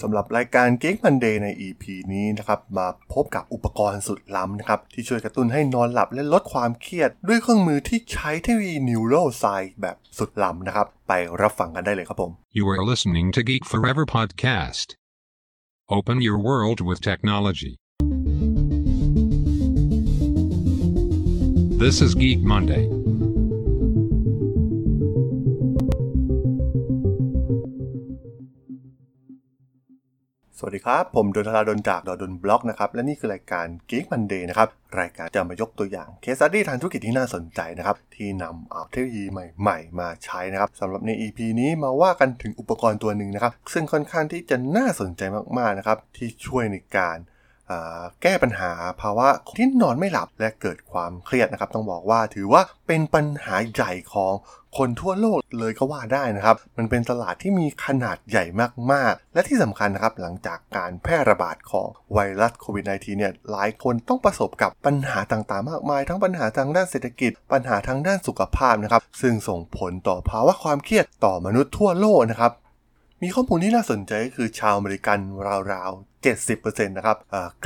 สำหรับรายการ Geek Monday ใน EP นี้นะครับมาพบกับอุปกรณ์สุดล้ำนะครับที่ช่วยกระตุ้นให้นอนหลับและลดความเครียด ด้วยเครื่องมือที่ใช้เทคโนโลยี Neuroscience แบบสุดล้ำนะครับ ไปรับฟังกันได้เลยครับผม You are listening to Geek Forever podcast. Open your world with technology. This is Geek Monday. วัสดีครับ ผมดนทราดนจากดดนบล็อกนะครับ และนี่คือรายการ Geek Monday นะครับ รายการจะมายกตัวอย่างเคสตี้ทางธุรกิจที่น่าสนใจนะครับ ที่นำเอาเทคโนโลยีใหม่ๆ มาใช้นะครับสำหรับใน EP นี้มาว่ากันถึงอุปกรณ์ตัวหนึ่งนะครับ ซึ่งค่อนข้างที่จะน่าสนใจมากๆนะครับที่ช่วยในการ แก้ปัญหาภาวะที่นอนไม่หลับและเกิดความเครียดนะครับ ต้องบอกว่าถือว่าเป็นปัญหาใหญ่ของคนทั่วโลกเลยก็ว่าได้นะครับ มันเป็นตลาดที่มีขนาดใหญ่มากๆ และที่สำคัญนะครับ หลังจากการแพร่ระบาดของไวรัสโควิด -19 เนี่ย หลายคนต้องประสบกับปัญหาต่างๆ มากมาย ทั้งปัญหาทางด้านเศรษฐกิจ ปัญหาทางด้านสุขภาพนะครับ ซึ่งส่งผลต่อภาวะความเครียดต่อมนุษย์ทั่วโลกนะครับ มีข้อมูลที่น่าสนใจก็คือชาวอเมริกันราวๆ70%นะครับ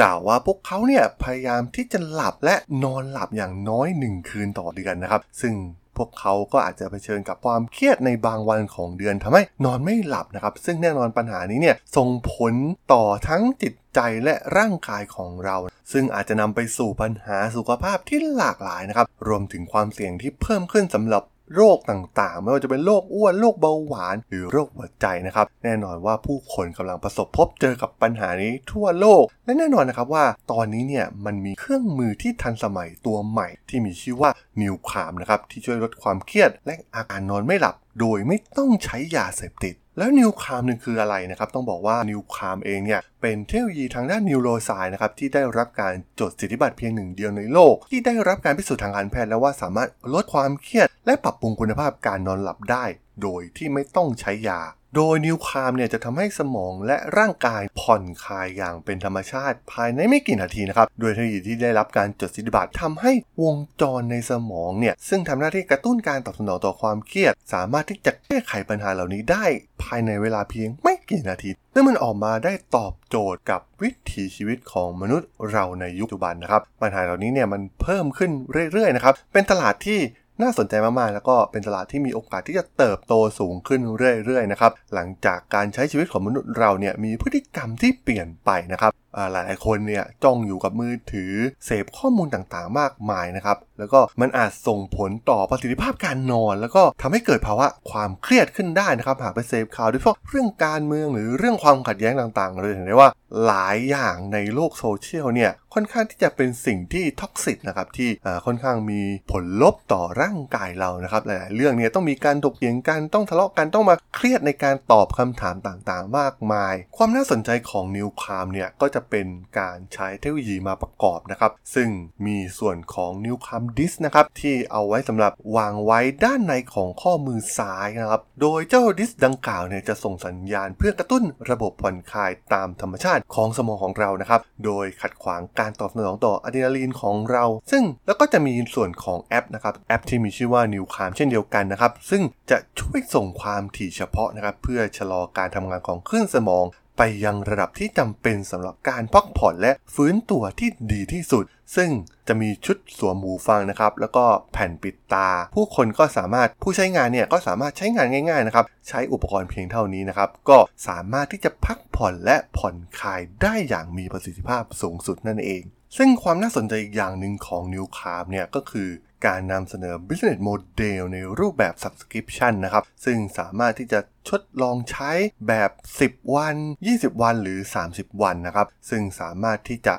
กล่าวว่าพวกเขาเนี่ยพยายามที่จะหลับและนอนหลับอย่างน้อย 1 คืนต่อเดือนนะครับ ซึ่งพวกเขาก็อาจจะเผชิญกับความเครียดในบางวันของเดือนทำให้นอนไม่หลับนะครับ ซึ่งแน่นอนปัญหานี้เนี่ยส่งผลต่อทั้งจิตใจและร่างกายของเรา ซึ่งอาจจะนำไปสู่ปัญหาสุขภาพที่หลากหลายนะครับ รวมถึงความเสี่ยงที่เพิ่มขึ้นสำหรับ โรคต่างๆ ไม่ว่าจะเป็นโรคอ้วนโรคเบาหวาน หรือโรคหัวใจนะครับ แน่นอนว่าผู้คนกำลังประสบพบเจอกับปัญหานี้ทั่วโลก และแน่นอนนะครับว่า ตอนนี้เนี่ยมันมีเครื่องมือที่ทันสมัยตัวใหม่ ที่มีชื่อว่านิวคามนะครับที่ช่วยลดความเครียดและอาการนอนไม่หลับ โดยไม่ต้องใช้ยาเสพติด แล้วนิวคามนึงคืออะไรนะครับ ต้องบอกว่านิวคามเองเนี่ยเป็นเทคโนโลยีทางด้านนิวโรไซน์นะครับที่ได้รับการจดสิทธิบัตรเพียงหนึ่งเดียวในโลก ที่ได้รับการพิสูจน์ทางการแพทย์แล้วว่าสามารถลดความเครียด และปรับปรุงคุณภาพการนอนหลับได้ โดยที่ไม่ต้องใช้ยา โดยนิวคามเนี่ยจะทำให้สมองและร่างกายผ่อนคลายอย่างเป็นธรรมชาติภายในไม่กี่นาทีนะครับ โดยเทคโนโลยีที่ได้รับการจดสิทธิบัตรทำให้วงจรในสมองเนี่ย ซึ่งทำหน้าที่กระตุ้นการตอบสนองต่อความเครียด สามารถที่จะแก้ไขปัญหาเหล่านี้ได้ ภายในเวลาเพียงไม่กี่นาทีซึ่งมันออกมาได้ตอบโจทย์กับวิถีชีวิตของมนุษย์เราในยุคปัจจุบันนะครับ ปัญหาเหล่านี้เนี่ยมันเพิ่มขึ้นเรื่อยๆนะครับ เป็นตลาดที่ น่าสนใจมากๆ แล้วก็เป็นตลาดที่มีโอกาสที่จะเติบโตสูงขึ้นเรื่อยๆนะครับหลังจากการใช้ชีวิตของมนุษย์เราเนี่ยมีพฤติกรรมที่เปลี่ยนไปนะครับอ่าหลายๆคนเนี่ยจ้องอยู่กับมือถือเสพข้อมูลต่างๆ มากมายนะครับ แล้วก็มันอาจส่งผลต่อประสิทธิภาพการนอน แล้วก็ทำให้เกิดภาวะความเครียดขึ้นได้นะครับ หากไปเสพข่าวโดยเฉพาะเรื่องการเมืองหรือเรื่องความขัดแย้งต่างๆเลยเห็นได้ว่าหลายอย่างในโลกโซเชียลเนี่ยค่อนข้างที่จะเป็นสิ่งที่ toxic นะครับที่ค่อนข้างมีผลลบต่อร่างกายเรานะครับหลายๆเรื่องเนี่ยต้องมีการถกเถียงกันต้องทะเลาะกันต้องมาเครียดในการตอบคำถามต่างๆ มากมาย ความน่าสนใจของนิวคามเนี่ยก็จะเป็นการใช้เทคโนโลยีมาประกอบนะครับ ซึ่งมีส่วนของนิวคามดิสนะครับ ที่เอาไว้สำหรับวางไว้ด้านในของข้อมือซ้ายนะครับ โดยเจ้าดิสดังกล่าวเนี่ยจะส่งสัญญาณเพื่อกระตุ้นระบบผ่อนคลายตามธรรมชาติของสมองของเรานะครับ โดยขัดขวางการตอบสนองต่ออะดรีนาลีนของเรา ซึ่งแล้วก็จะมีส่วนของแอปนะครับ แอปที่มีชื่อว่า New Calm เช่นเดียวกันนะครับ ซึ่งจะช่วยส่งความถี่เฉพาะนะครับ เพื่อชะลอการทำงานของคลื่นสมอง ไปยังระดับที่จำเป็นสำหรับการพักผ่อนและฟื้นตัวที่ดีที่สุด ซึ่งจะมีชุดสวมหูฟังนะครับ แล้วก็แผ่นปิดตา ผู้คนก็สามารถผู้ใช้งานเนี่ยก็สามารถใช้งานง่ายๆนะครับ ใช้อุปกรณ์เพียงเท่านี้นะครับ ก็สามารถที่จะพักผ่อนและผ่อนคลายได้อย่างมีประสิทธิภาพสูงสุดนั่นเอง ซึ่งความน่าสนใจอีกอย่างหนึ่งของ New c a r เนี่ยก็คือการนำเสนอ business model ในรูปแบบ subscription นะครับ ซึ่งสามารถที่จะทดลองใช้แบบ 10 วัน 20 วันหรือ 30 วันนะครับ ซึ่งสามารถที่จะ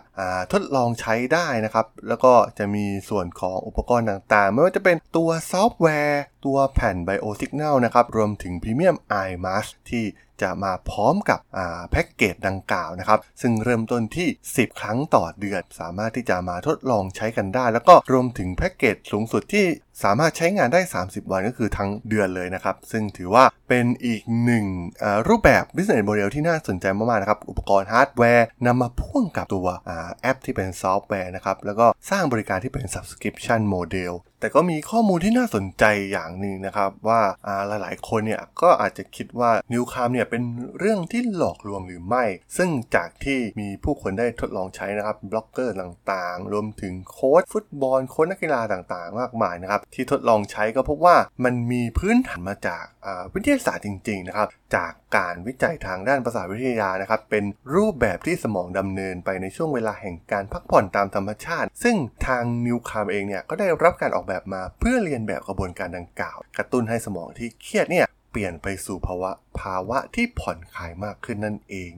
ทดลองใช้ได้นะครับ แล้วก็จะมีส่วนของอุปกรณ์ต่างๆ ไม่ว่าจะเป็นตัวซอฟต์แวร์ ตัวแผ่น BioSignal นะครับ รวมถึง Premium Eye Mask ที่ จะมาพร้อมกับแพ็กเกจดังกล่าวนะครับ ซึ่งเริ่มต้นที่ 10 ครั้งต่อเดือน สามารถที่จะมาทดลองใช้กันได้ แล้วก็รวมถึงแพ็กเกจสูงสุดที่ สามารถใช้งานได้ 30 วันก็คือทั้งเดือนเลยนะครับ ซึ่งถือว่าเป็นอีกหนึ่งรูปแบบ business model ที่น่าสนใจมากๆนะครับ อุปกรณ์ฮาร์ดแวร์นำมาพ่วงกับตัวแอปที่เป็นซอฟต์แวร์นะครับ แล้วก็สร้างบริการที่เป็น subscription model แต่ก็มีข้อมูลที่น่าสนใจอย่างหนึ่งนะครับว่าหลายๆ คนเนี่ยก็อาจจะคิดว่า NuCalm เนี่ยเป็นเรื่องที่หลอกลวงหรือไม่ ซึ่งจากที่มีผู้คนได้ทดลองใช้นะครับบล็อกเกอร์ต่างๆ รวมถึงโค้ชฟุตบอลโค้ชนักกีฬาต่างๆ มากมายนะครับที่ทดลองใช้ก็พบว่ามันมีพื้นฐานมาจากวิทยาศาสตร์จริงๆนะครับจากการวิจัยทางด้านประสาทวิทยานะครับเป็นรูปแบบที่สมองดำเนินไปในช่วงเวลาแห่งการพักผ่อนตามธรรมชาติ ซึ่งทาง NuCalm เองเนี่ยก็ได้รับการออกแบบมาเพื่อเลียนแบบกระบวนการดังกล่าว กระตุ้นให้สมองที่เครียดเนี่ยเปลี่ยนไปสู่ภาวะภาวะที่ผ่อนคลายมากขึ้นนั่นเอง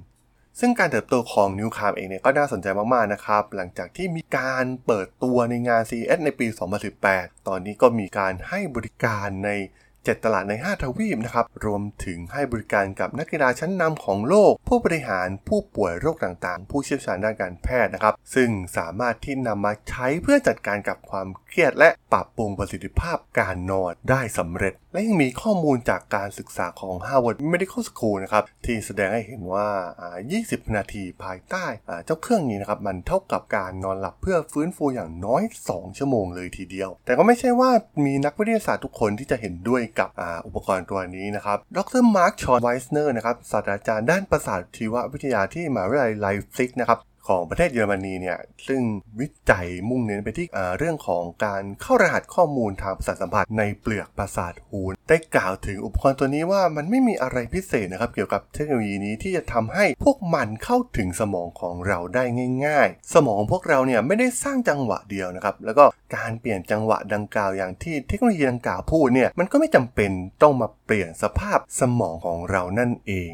ซึ่งการเติบโตของนิวคามเองเนี่ยก็น่าสนใจมากๆนะครับ หลังจากที่มีการเปิดตัวในงาน CES ในปี 2018 ตอนนี้ก็มีการให้บริการใน 7 ตลาดใน 5 ทวีปนะครับ รวมถึงให้บริการกับนักกีฬาชั้นนำของโลก ผู้บริหารผู้ป่วยโรคต่างๆ ผู้เชี่ยวชาญด้านการแพทย์นะครับ ซึ่งสามารถที่นำมาใช้เพื่อจัดการกับความเครียด และปรับปรุงประสิทธิภาพการนอนได้สำเร็จ และยังมีข้อมูลจากการศึกษาของ Harvard Medical School นะครับ ที่แสดงให้เห็นว่า 20 นาทีภายใต้เจ้าเครื่องนี้นะครับ มันเท่ากับการนอนหลับเพื่อฟื้นฟูอย่างน้อย 2 ชั่วโมงเลยทีเดียว แต่ก็ไม่ใช่ว่ามีนักวิทยาศาสตร์ทุกคนที่จะเห็นด้วยกับอุปกรณ์ตัวนี้นะครับ ดรมาร์คชอนไวส์เนอร์นะครับศาสตราจารย์ด้านประสาทชีววิทยาที่มหาวิทยาลัยไลพ์ซิกนะครับ ของประเทศเยอรมนีเนี่ยซึ่งวิจัยมุ่งเน้นไปที่เรื่องของการเข้ารหัสข้อมูลทางประสาทสัมผัสในเปลือกประสาทหูได้กล่าวถึงอุปกรณ์ตัวนี้ว่ามันไม่มีอะไรพิเศษนะครับเกี่ยวกับเทคโนโลยีนี้ที่จะทำให้พวกมันเข้าถึงสมองของเราได้ง่าย ๆ สมองพวกเราเนี่ยไม่ได้สร้างจังหวะเดียวนะครับแล้วก็การเปลี่ยนจังหวะดังกล่าวอย่างที่เทคโนโลยีดังกล่าวพูดเนี่ยมันก็ไม่จำเป็นต้องมาเปลี่ยนสภาพสมองของเรานั่นเอง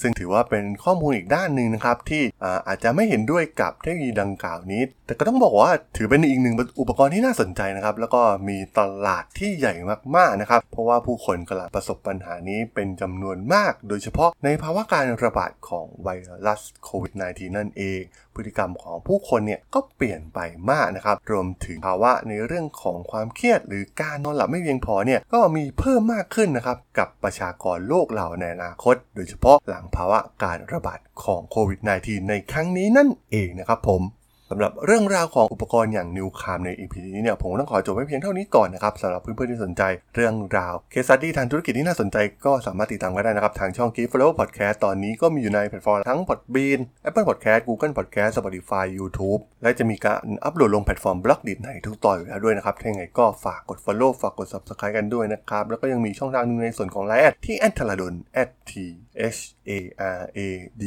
ซึ่งถือว่าเป็นข้อมูลอีกด้านหนึ่งนะครับที่อาจจะไม่เห็นด้วยกับเทคโนโลยีดังกล่าวนี้ แต่ก็ต้องบอกว่าถือเป็นอีกหนึ่งอุปกรณ์ที่น่าสนใจนะครับ แล้วก็มีตลาดที่ใหญ่มากๆนะครับ เพราะว่าผู้คนกำลังประสบปัญหานี้เป็นจำนวนมาก โดยเฉพาะในภาวะการระบาดของไวรัสโควิด -19 นั่นเอง พฤติกรรมของผู้คนเนี่ยก็เปลี่ยนไปมากนะครับ รวมถึงภาวะในเรื่องของความเครียด หรือการนอนหลับไม่เพียงพอเนี่ยก็มีเพิ่มมากขึ้นนะครับกับประชากรโลกเราในอนาคต โดยเฉพาะหลังภาวะการระบาดของโควิด -19 ในครั้งนี้นั่นเองนะครับผม สำหรับเรื่องราวของอุปกรณ์อย่าง NuCalm ใน EP นี้เนี่ยผมต้องขอจบไว้เพียงเท่านี้ก่อนนะครับสำหรับเพื่อนๆที่สนใจเรื่องราว case study ทางธุรกิจที่น่าสนใจก็สามารถติดตามกันได้นะครับ ทางช่อง Keep f l o w Podcast ตอนนี้ก็มีอยู่ในแพลตฟอร์มทั้ง Podbean Apple Podcast Google Podcast Spotify YouTube และจะมีการอัปโหลดลงแพลตฟอร์ม Blockdit ในทุกตอนอยู่แล้วด้วยนะครับถ้าอย่างไรก็ฝากกด Follow ฝากกด Subscribe กันด้วยนะครับแล้วก็ยังมีช่องทางนึงในส่วนของไลน์ที่แอดธราดล t h a r a d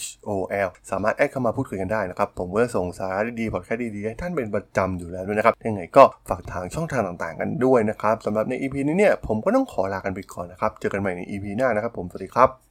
h o l สามารถ add เข้ามาพูดคุยกันได้นะครับผมก็ส่งสาระดีๆพอดแคสต์ดีๆให้ท่านเป็นประจำอยู่แล้วด้วยนะครับยังไงก็ฝากทางช่องทางต่างๆ กันด้วยนะครับสำหรับใน EP นี้เนี่ยผมก็ต้องขอลากันไปก่อนนะครับเจอกันใหม่ใน EP หน้านะครับผมสวัสดีครับ